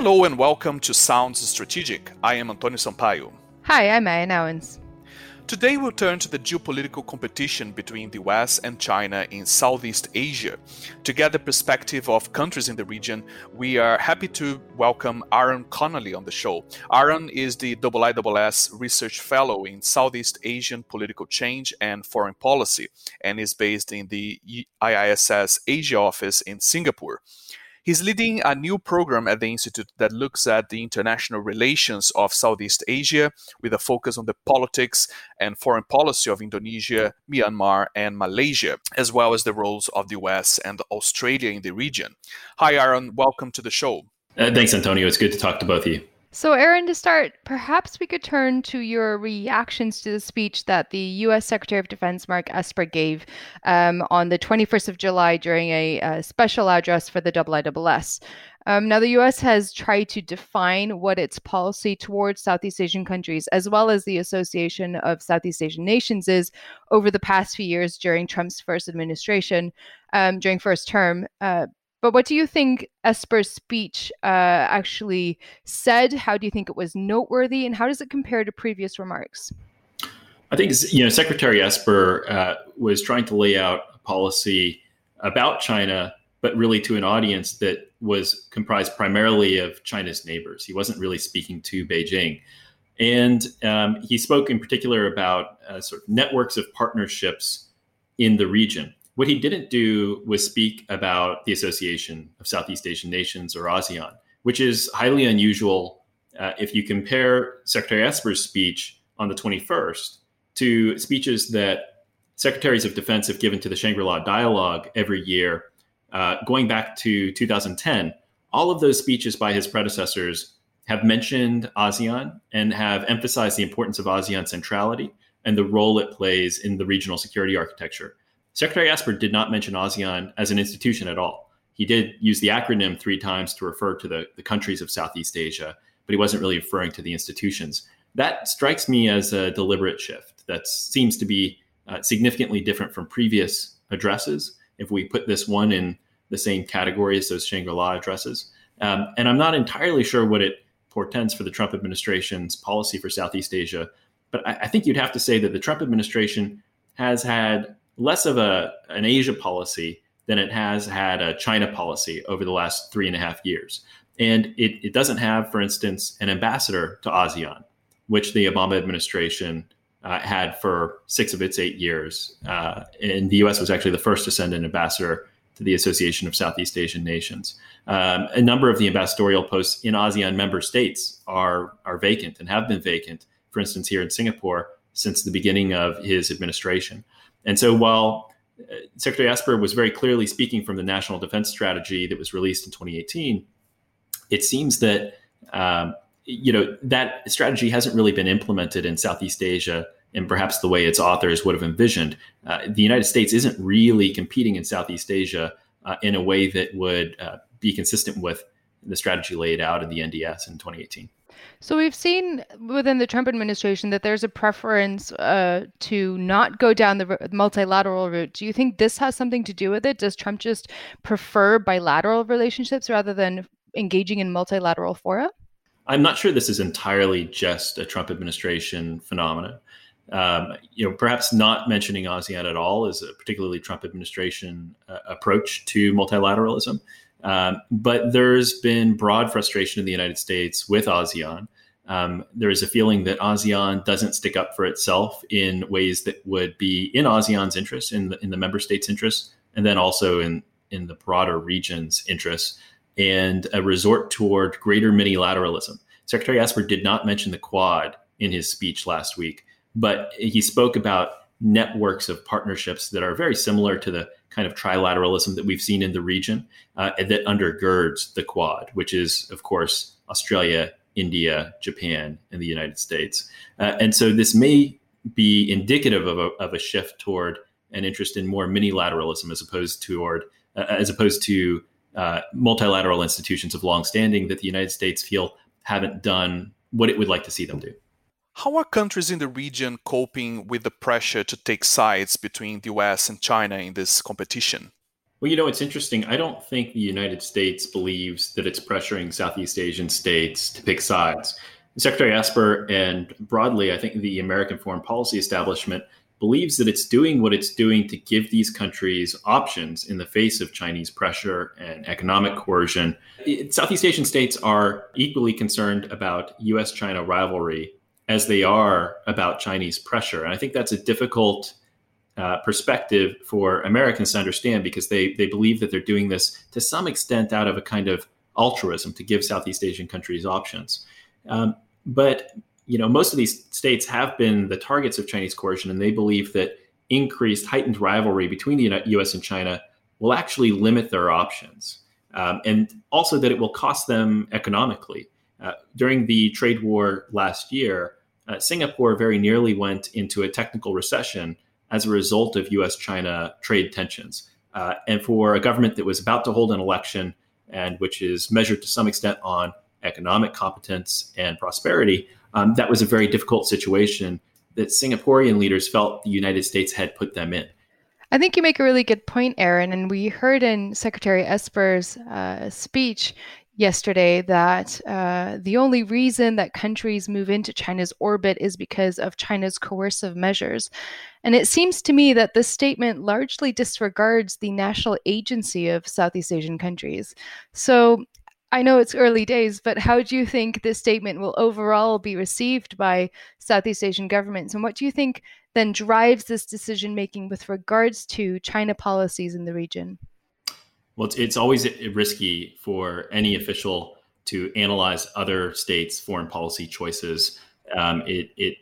Hello and welcome to Sounds Strategic. I am Antonio Sampaio. Hi, I'm Maya Owens. Today we'll turn to the geopolitical competition between the US and China in Southeast Asia. To get the perspective of countries in the region, we are happy to welcome Aaron Connolly on the show. Aaron is the IISS Research Fellow in Southeast Asian Political Change and Foreign Policy and is based in the IISS Asia office in Singapore. He's leading a new program at the Institute that looks at the international relations of Southeast Asia with a focus on the politics and foreign policy of Indonesia, Myanmar, and Malaysia, as well as the roles of the US and Australia in the region. Hi, Aaron. Welcome to the show. Uh, thanks, Antonio. It's good to talk to both of you. So, Aaron, to start, perhaps we could turn to your reactions to the speech that the U.S. Secretary of Defense Mark Esper gave um, on the 21st of July during a, a special address for the IISS. Um, now, the U.S. has tried to define what its policy towards Southeast Asian countries, as well as the Association of Southeast Asian Nations, is over the past few years during Trump's first administration, um, during first term. Uh, but what do you think Esper's speech uh, actually said? How do you think it was noteworthy, and how does it compare to previous remarks? I think you know Secretary Esper uh, was trying to lay out a policy about China, but really to an audience that was comprised primarily of China's neighbors. He wasn't really speaking to Beijing, and um, he spoke in particular about uh, sort of networks of partnerships in the region. What he didn't do was speak about the Association of Southeast Asian Nations or ASEAN, which is highly unusual uh, if you compare Secretary Esper's speech on the 21st to speeches that secretaries of defense have given to the Shangri La Dialogue every year, uh, going back to 2010. All of those speeches by his predecessors have mentioned ASEAN and have emphasized the importance of ASEAN centrality and the role it plays in the regional security architecture. Secretary Esper did not mention ASEAN as an institution at all. He did use the acronym three times to refer to the, the countries of Southeast Asia, but he wasn't really referring to the institutions. That strikes me as a deliberate shift. That seems to be uh, significantly different from previous addresses. If we put this one in the same category as those Shangri La addresses, um, and I'm not entirely sure what it portends for the Trump administration's policy for Southeast Asia, but I, I think you'd have to say that the Trump administration has had less of a an Asia policy than it has had a China policy over the last three and a half years. And it, it doesn't have, for instance, an ambassador to ASEAN, which the Obama administration uh, had for six of its eight years. Uh, and the US was actually the first to send an ambassador to the Association of Southeast Asian Nations. Um, a number of the ambassadorial posts in ASEAN member states are, are vacant and have been vacant, for instance, here in Singapore since the beginning of his administration. And so while uh, Secretary Esper was very clearly speaking from the national defense strategy that was released in 2018, it seems that um, you know that strategy hasn't really been implemented in Southeast Asia and perhaps the way its authors would have envisioned. Uh, the United States isn't really competing in Southeast Asia uh, in a way that would uh, be consistent with the strategy laid out in the NDS in 2018. So we've seen within the Trump administration that there's a preference uh, to not go down the multilateral route. Do you think this has something to do with it? Does Trump just prefer bilateral relationships rather than engaging in multilateral fora? I'm not sure this is entirely just a Trump administration phenomenon. Um, you know, perhaps not mentioning ASEAN at all is a particularly Trump administration uh, approach to multilateralism. Um, but there's been broad frustration in the United States with ASEAN. Um, there is a feeling that ASEAN doesn't stick up for itself in ways that would be in ASEAN's interest, in the, in the member states' interest, and then also in, in the broader region's interests, and a resort toward greater minilateralism. Secretary Esper did not mention the Quad in his speech last week, but he spoke about networks of partnerships that are very similar to the kind of trilateralism that we've seen in the region uh, that undergirds the Quad, which is, of course, Australia, India, Japan, and the United States. Uh, and so this may be indicative of a, of a shift toward an interest in more minilateralism as opposed to toward, uh, as opposed to uh, multilateral institutions of long standing that the United States feel haven't done what it would like to see them do. How are countries in the region coping with the pressure to take sides between the US and China in this competition? Well, you know, it's interesting. I don't think the United States believes that it's pressuring Southeast Asian states to pick sides. Secretary Esper and broadly, I think the American foreign policy establishment believes that it's doing what it's doing to give these countries options in the face of Chinese pressure and economic coercion. Southeast Asian states are equally concerned about US China rivalry as they are about Chinese pressure. And I think that's a difficult uh, perspective for Americans to understand because they, they believe that they're doing this to some extent out of a kind of altruism to give Southeast Asian countries options. Um, but you know, most of these states have been the targets of Chinese coercion, and they believe that increased, heightened rivalry between the U.S. and China will actually limit their options, um, and also that it will cost them economically. Uh, during the trade war last year, uh, Singapore very nearly went into a technical recession as a result of U.S.-China trade tensions. Uh, and for a government that was about to hold an election and which is measured to some extent on economic competence and prosperity, um, that was a very difficult situation that Singaporean leaders felt the United States had put them in. I think you make a really good point, Aaron. And we heard in Secretary Esper's uh, speech yesterday that uh, the only reason that countries move into China's orbit is because of China's coercive measures. And it seems to me that this statement largely disregards the national agency of Southeast Asian countries. So I know it's early days, but how do you think this statement will overall be received by Southeast Asian governments? And what do you think then drives this decision making with regards to China policies in the region? Well, it's, it's always risky for any official to analyze other states' foreign policy choices. Um, it, it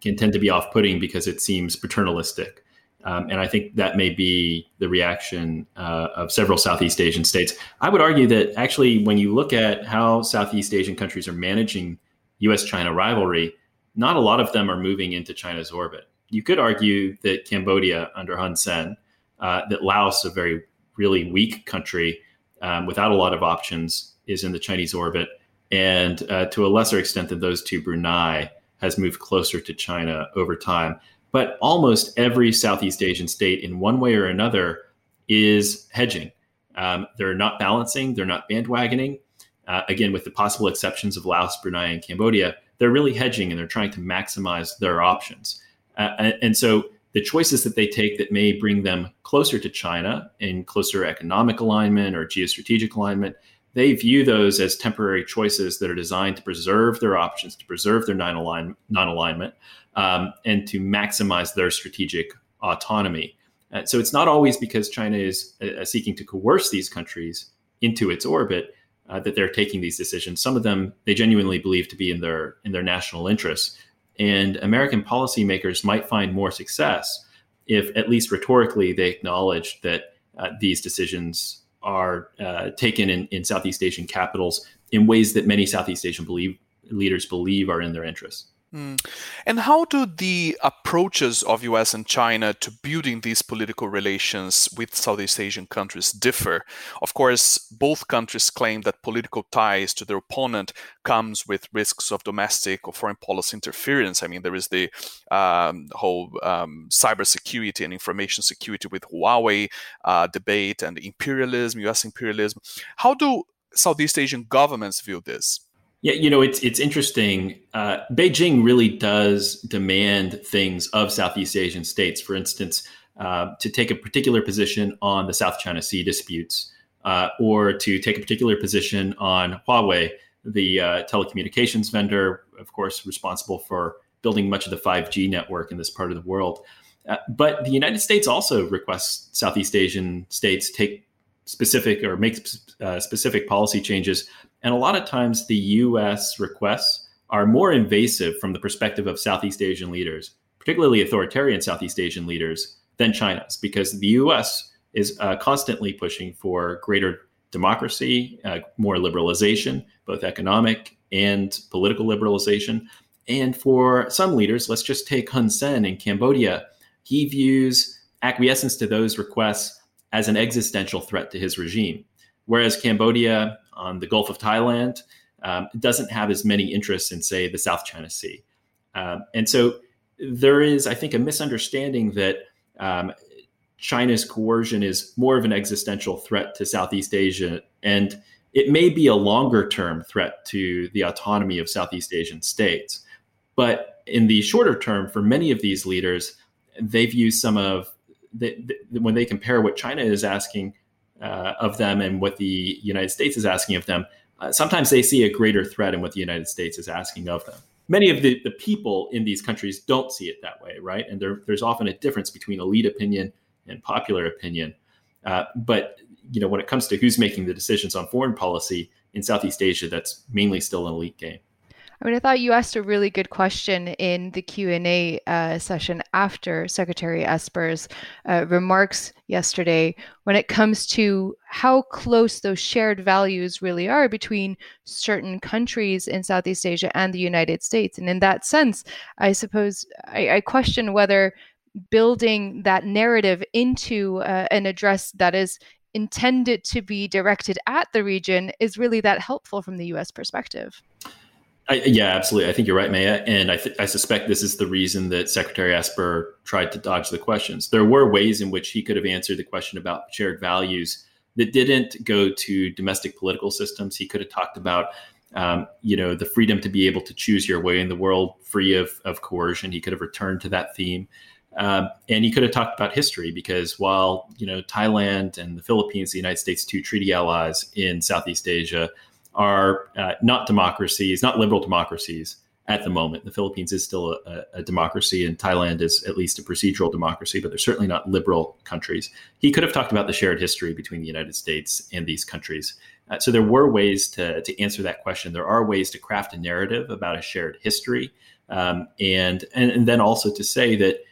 can tend to be off putting because it seems paternalistic. Um, and I think that may be the reaction uh, of several Southeast Asian states. I would argue that actually, when you look at how Southeast Asian countries are managing US China rivalry, not a lot of them are moving into China's orbit. You could argue that Cambodia under Hun Sen, uh, that Laos, a very really weak country um, without a lot of options, is in the Chinese orbit. And uh, to a lesser extent than those two, Brunei has moved closer to China over time. But almost every Southeast Asian state, in one way or another, is hedging. Um, they're not balancing, they're not bandwagoning. Uh, again, with the possible exceptions of Laos, Brunei, and Cambodia, they're really hedging and they're trying to maximize their options. Uh, and, and so the choices that they take that may bring them closer to China in closer economic alignment or geostrategic alignment, they view those as temporary choices that are designed to preserve their options, to preserve their non alignment, um, and to maximize their strategic autonomy. Uh, so it's not always because China is uh, seeking to coerce these countries into its orbit uh, that they're taking these decisions. Some of them they genuinely believe to be in their in their national interests. And American policymakers might find more success if, at least rhetorically, they acknowledge that uh, these decisions are uh, taken in, in Southeast Asian capitals in ways that many Southeast Asian believe, leaders believe are in their interests. Mm. And how do the approaches of US and China to building these political relations with Southeast Asian countries differ? Of course, both countries claim that political ties to their opponent comes with risks of domestic or foreign policy interference. I mean, there is the um, whole um, cybersecurity and information security with Huawei uh, debate and imperialism, US imperialism. How do Southeast Asian governments view this? Yeah, you know, it's it's interesting. Uh, Beijing really does demand things of Southeast Asian states. For instance, uh, to take a particular position on the South China Sea disputes, uh, or to take a particular position on Huawei, the uh, telecommunications vendor, of course, responsible for building much of the 5G network in this part of the world. Uh, but the United States also requests Southeast Asian states take specific or make uh, specific policy changes and a lot of times the US requests are more invasive from the perspective of Southeast Asian leaders, particularly authoritarian Southeast Asian leaders, than China's, because the US is uh, constantly pushing for greater democracy, uh, more liberalization, both economic and political liberalization. And for some leaders, let's just take Hun Sen in Cambodia, he views acquiescence to those requests as an existential threat to his regime. Whereas Cambodia on the Gulf of Thailand um, doesn't have as many interests in, say, the South China Sea. Um, and so there is, I think, a misunderstanding that um, China's coercion is more of an existential threat to Southeast Asia, and it may be a longer term threat to the autonomy of Southeast Asian states. But in the shorter term, for many of these leaders, they've used some of the, the, when they compare what China is asking uh, of them and what the United States is asking of them, uh, sometimes they see a greater threat in what the United States is asking of them. Many of the, the people in these countries don't see it that way, right? And there, there's often a difference between elite opinion and popular opinion. Uh, but you know, when it comes to who's making the decisions on foreign policy in Southeast Asia, that's mainly still an elite game. I mean, I thought you asked a really good question in the Q and A uh, session after Secretary Esper's uh, remarks yesterday, when it comes to how close those shared values really are between certain countries in Southeast Asia and the United States. And in that sense, I suppose I, I question whether building that narrative into uh, an address that is intended to be directed at the region is really that helpful from the US perspective. I, yeah, absolutely. I think you're right, Maya. And I, th- I suspect this is the reason that Secretary Esper tried to dodge the questions. There were ways in which he could have answered the question about shared values that didn't go to domestic political systems. He could have talked about, um, you know, the freedom to be able to choose your way in the world free of, of coercion. He could have returned to that theme. Um, and he could have talked about history because while you know Thailand and the Philippines, the United States, two treaty allies in Southeast Asia, are uh, not democracies, not liberal democracies at the moment. The Philippines is still a, a, democracy, and Thailand is at least a procedural democracy, but they're certainly not liberal countries. He could have talked about the shared history between the United States and these countries. Uh, so there were ways to, to answer that question. There are ways to craft a narrative about a shared history, um, and, and and then also to say that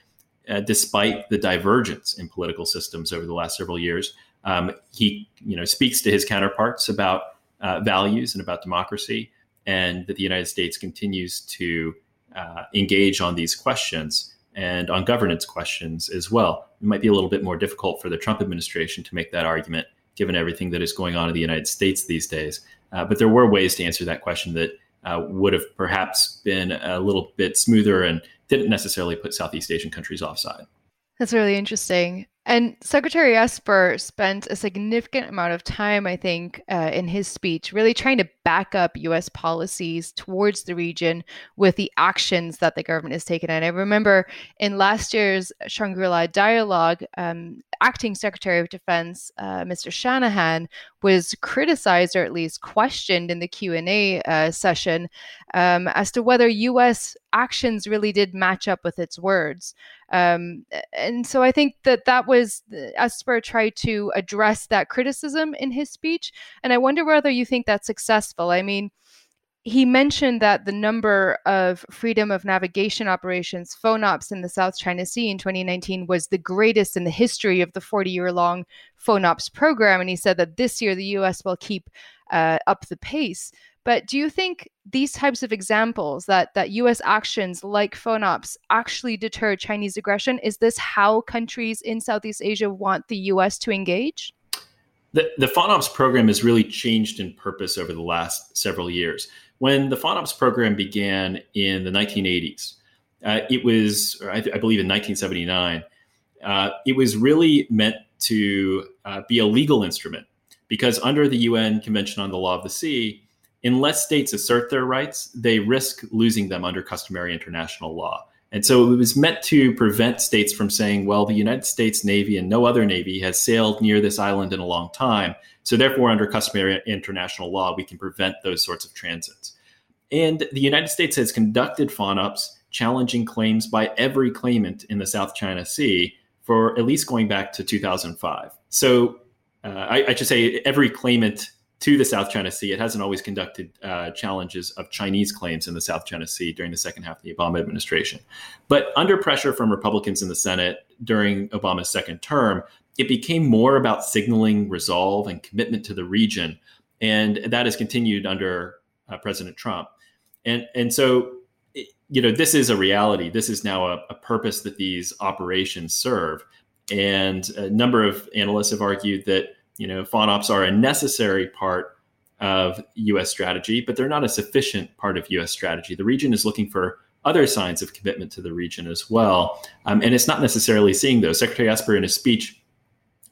uh, despite the divergence in political systems over the last several years. Um, he, you know, speaks to his counterparts about uh, values and about democracy, and that the United States continues to uh, engage on these questions and on governance questions as well. It might be a little bit more difficult for the Trump administration to make that argument, given everything that is going on in the United States these days. Uh, but there were ways to answer that question that uh, would have perhaps been a little bit smoother and didn't necessarily put Southeast Asian countries offside. That's really interesting. And Secretary Esper spent a significant amount of time, I think, uh, in his speech, really trying to back up U.S. policies towards the region with the actions that the government has taken. And I remember in last year's Shangri-La dialogue, um, acting Secretary of Defense, uh, Mr. Shanahan, was criticized or at least questioned in the Q&A uh, session um, as to whether U.S. actions really did match up with its words. Um, and so I think that that was Esper tried to address that criticism in his speech, and I wonder whether you think that's successful. I mean, he mentioned that the number of freedom of navigation operations, FONOPs, in the South China Sea in 2019 was the greatest in the history of the 40 year long FONOPs program. And he said that this year the US will keep uh, up the pace. But do you think these types of examples that that U.S. actions like FONOPS actually deter Chinese aggression? Is this how countries in Southeast Asia want the U.S. to engage? The, the FONOPS program has really changed in purpose over the last several years. When the FONOPS program began in the 1980s, uh, it was, I, I, believe, in 1979. Uh, it was really meant to uh, be a legal instrument because under the UN Convention on the Law of the Sea, unless states assert their rights, they risk losing them under customary international law. And so it was meant to prevent states from saying, well, the United States Navy and no other Navy has sailed near this island in a long time. So therefore, under customary international law, we can prevent those sorts of transits. And the United States has conducted FONOPs challenging claims by every claimant in the South China Sea for at least going back to 2005. So uh, I, I should say every claimant to the South China Sea. It hasn't always conducted uh, challenges of Chinese claims in the South China Sea during the second half of the Obama administration. But under pressure from Republicans in the Senate during Obama's second term, it became more about signaling resolve and commitment to the region. And that has continued under uh, President Trump. And, and so, you know, this is a reality. This is now a, a purpose that these operations serve. And a number of analysts have argued that you know, FONOPs are a necessary part of U.S. strategy, but they're not a sufficient part of U.S. strategy. The region is looking for other signs of commitment to the region as well, um, and it's not necessarily seeing those. Secretary Esper, in his speech,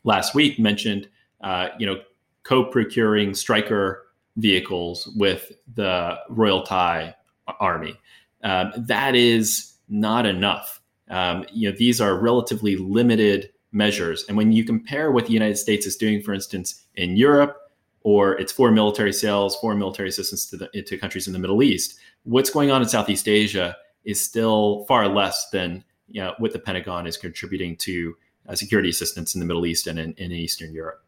last week mentioned, uh, you know, co-procuring Stryker vehicles with the Royal Thai Army. Um, that is not enough. Um, you know, these are relatively limited measures, and when you compare what the United States is doing, for instance, in Europe or its foreign military sales, foreign military assistance to, the, to countries in the Middle East, what's going on in Southeast Asia is still far less than you know, what the Pentagon is contributing to uh, security assistance in the Middle East and in, in Eastern Europe.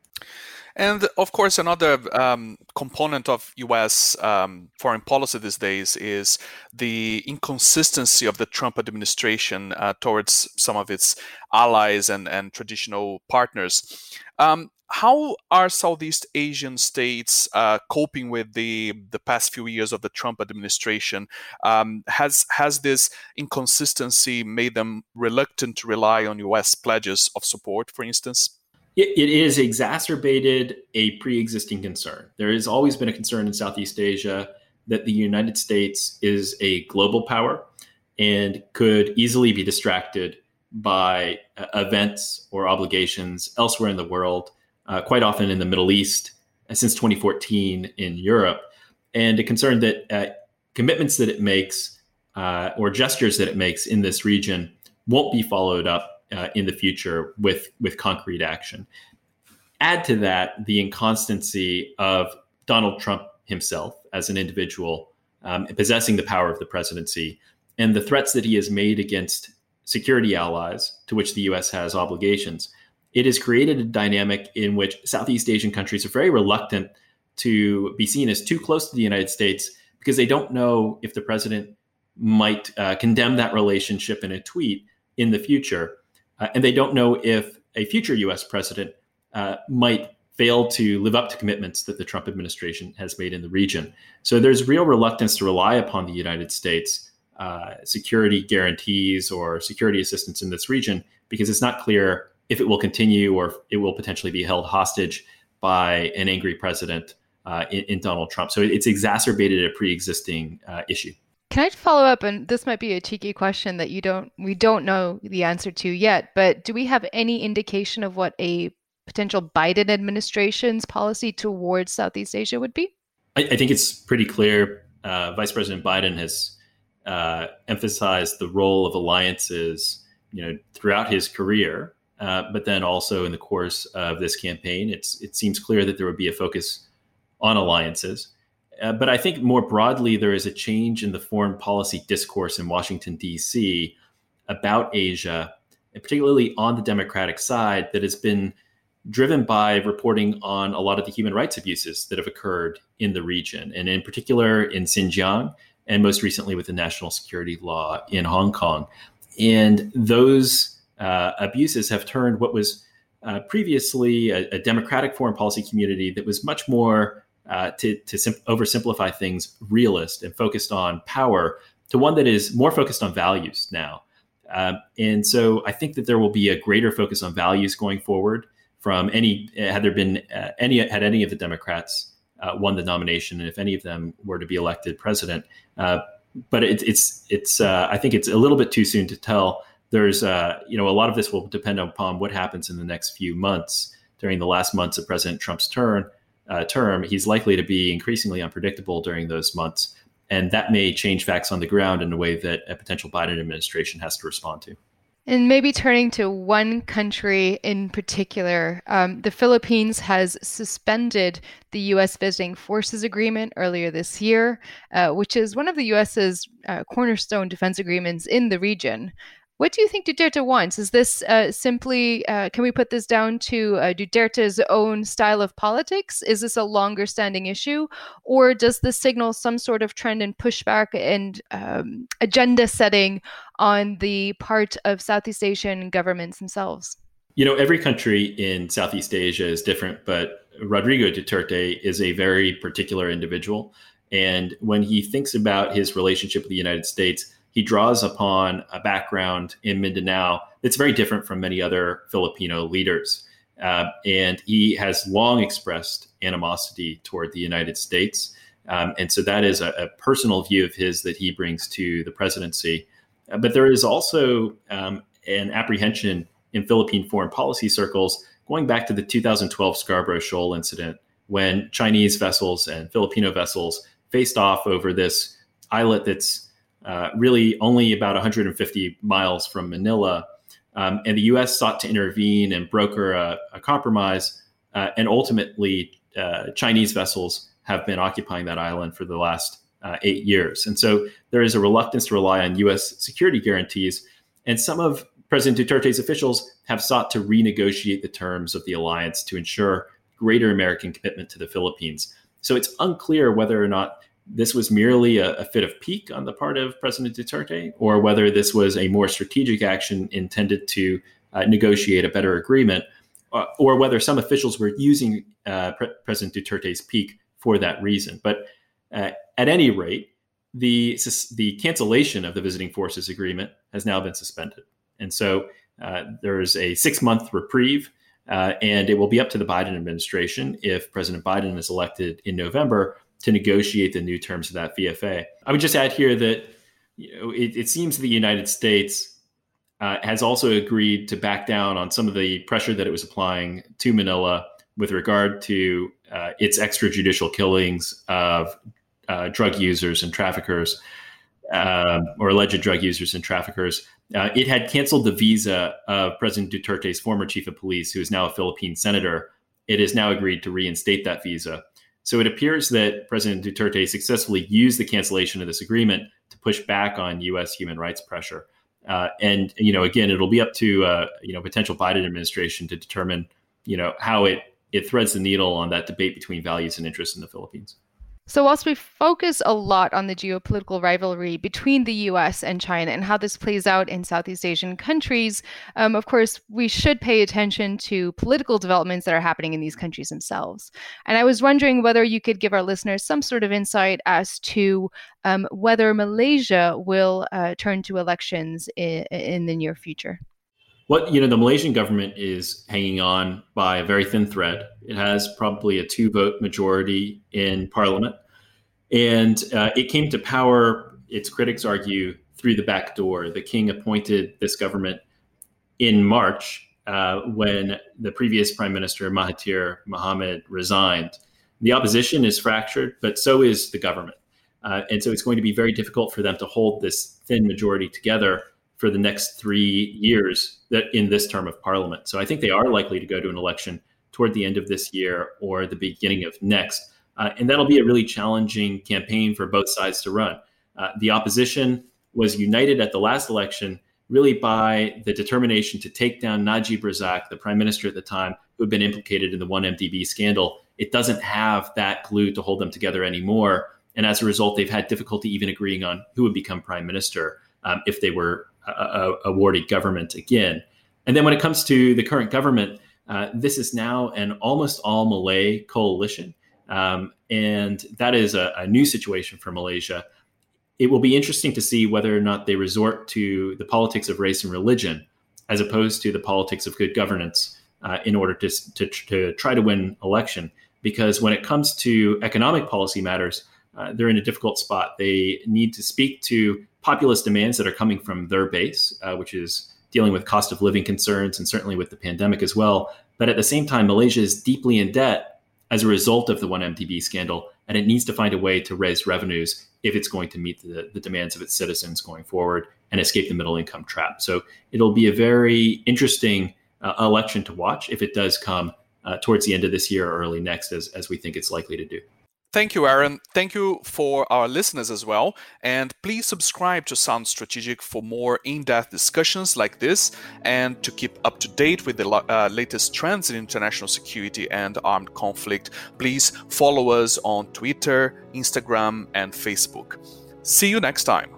And of course, another um, component of U.S. Um, foreign policy these days is the inconsistency of the Trump administration uh, towards some of its allies and, and traditional partners. Um, how are Southeast Asian states uh, coping with the the past few years of the Trump administration? Um, has has this inconsistency made them reluctant to rely on U.S. pledges of support, for instance? It, it is exacerbated a pre-existing concern. There has always been a concern in Southeast Asia that the United States is a global power and could easily be distracted by uh, events or obligations elsewhere in the world, uh, quite often in the Middle East, uh, since 2014 in Europe, and a concern that uh, commitments that it makes uh, or gestures that it makes in this region won't be followed up uh, in the future with with concrete action. Add to that the inconstancy of Donald Trump himself as an individual um, possessing the power of the presidency and the threats that he has made against security allies to which the U.S. has obligations. It has created a dynamic in which Southeast Asian countries are very reluctant to be seen as too close to the United States because they don't know if the president might uh, condemn that relationship in a tweet in the future. Uh, and they don't know if a future US president uh, might fail to live up to commitments that the Trump administration has made in the region. So there's real reluctance to rely upon the United States uh, security guarantees or security assistance in this region because it's not clear if it will continue or it will potentially be held hostage by an angry president uh, in, in, Donald Trump. So it's exacerbated a pre-existing uh, issue. Can I follow up? And this might be a cheeky question that you don't, we don't know the answer to yet. But do we have any indication of what a potential Biden administration's policy towards Southeast Asia would be? I, I think it's pretty clear. Uh, Vice President Biden has uh, emphasized the role of alliances, you know, throughout his career. Uh, but then also in the course of this campaign, it's it seems clear that there would be a focus on alliances. Uh, but I think more broadly, there is a change in the foreign policy discourse in Washington, D.C. about Asia, and particularly on the Democratic side, that has been driven by reporting on a lot of the human rights abuses that have occurred in the region, and in particular in Xinjiang, and most recently with the national security law in Hong Kong. And those uh, abuses have turned what was uh, previously a, a democratic foreign policy community that was much more uh, to, to sim- oversimplify things realist and focused on power to one that is more focused on values now. Uh, and so I think that there will be a greater focus on values going forward from any, had there been uh, any, had any of the Democrats uh, won the nomination, and if any of them were to be elected president. Uh, but it, it's, it's, uh, I think it's a little bit too soon to tell. There's, you know, a lot of this will depend upon what happens in the next few months during the last months of President Trump's term uh, term, he's likely to be increasingly unpredictable during those months. And that may change facts on the ground in a way that a potential Biden administration has to respond to. And maybe turning to one country in particular, um, the Philippines has suspended the U.S. Visiting Forces Agreement earlier this year, uh, which is one of the U.S.'s uh, cornerstone defense agreements in the region. What do you think Duterte wants? Is this uh, simply, uh, can we put this down to uh, Duterte's own style of politics? Is this a longer standing issue? Or does this signal some sort of trend in pushback and um, agenda setting on the part of Southeast Asian governments themselves? You know, every country in Southeast Asia is different, but Rodrigo Duterte is a very particular individual. And when he thinks about his relationship with the United States, he draws upon a background in Mindanao that's very different from many other Filipino leaders. Uh, and he has long expressed animosity toward the United States. Um, and so that is a, a, personal view of his that he brings to the presidency. Uh, but there is also um, an apprehension in Philippine foreign policy circles, going back to the 2012 Scarborough Shoal incident when Chinese vessels and Filipino vessels faced off over this islet that's uh, really only about 150 miles from Manila. Um, and the U.S. sought to intervene and broker a, a compromise. Uh, and ultimately, uh, Chinese vessels have been occupying that island for the last uh, eight years. And so there is a reluctance to rely on U.S. security guarantees. And some of President Duterte's officials have sought to renegotiate the terms of the alliance to ensure greater American commitment to the Philippines. So it's unclear whether or not this was merely a, a, fit of pique on the part of President Duterte, or whether this was a more strategic action intended to uh, negotiate a better agreement, uh, or whether some officials were using uh, Pre- President Duterte's pique for that reason. But uh, at any rate, the the cancellation of the visiting forces agreement has now been suspended, and so uh, there is a six month reprieve. Uh, and it will be up to the Biden administration if President Biden is elected in November to negotiate the new terms of that VFA. I would just add here that you know, it, it seems the United States uh, has also agreed to back down on some of the pressure that it was applying to Manila with regard to uh, its extrajudicial killings of uh, drug users and traffickers, um, or alleged drug users and traffickers. Uh, it had canceled the visa of President Duterte's former chief of police, who is now a Philippine senator. It has now agreed to reinstate that visa. So it appears that President Duterte successfully used the cancellation of this agreement to push back on U.S. human rights pressure. Uh, and you know, again, it'll be up to uh, you know potential Biden administration to determine you know how it it threads the needle on that debate between values and interests in the Philippines. So, whilst we focus a lot on the geopolitical rivalry between the US and China and how this plays out in Southeast Asian countries, um, of course, we should pay attention to political developments that are happening in these countries themselves. And I was wondering whether you could give our listeners some sort of insight as to um, whether Malaysia will uh, turn to elections in, in the near future. What you know, the Malaysian government is hanging on by a very thin thread. It has probably a two-vote majority in parliament, and uh, it came to power. Its critics argue through the back door. The king appointed this government in March uh, when the previous prime minister Mahathir Mohamad resigned. The opposition is fractured, but so is the government, uh, and so it's going to be very difficult for them to hold this thin majority together for the next three years that in this term of parliament. So I think they are likely to go to an election toward the end of this year or the beginning of next. Uh, and that'll be a really challenging campaign for both sides to run. Uh, the opposition was united at the last election really by the determination to take down Najib Razak, the prime minister at the time, who had been implicated in the 1MDB scandal. It doesn't have that glue to hold them together anymore. And as a result, they've had difficulty even agreeing on who would become prime minister um, if they were uh, awarded government again. And then when it comes to the current government, uh, this is now an almost all Malay coalition. Um, and that is a, a, new situation for Malaysia. It will be interesting to see whether or not they resort to the politics of race and religion as opposed to the politics of good governance uh, in order to, to, to, try to win election. Because when it comes to economic policy matters, uh, they're in a difficult spot. They need to speak to populist demands that are coming from their base, uh, which is dealing with cost of living concerns and certainly with the pandemic as well. But at the same time, Malaysia is deeply in debt as a result of the 1MDB scandal, and it needs to find a way to raise revenues if it's going to meet the, the demands of its citizens going forward and escape the middle income trap. So it'll be a very interesting uh, election to watch if it does come uh, towards the end of this year or early next, as, as we think it's likely to do. Thank you, Aaron. Thank you for our listeners as well. And please subscribe to Sound Strategic for more in depth discussions like this and to keep up to date with the uh, latest trends in international security and armed conflict. Please follow us on Twitter, Instagram, and Facebook. See you next time.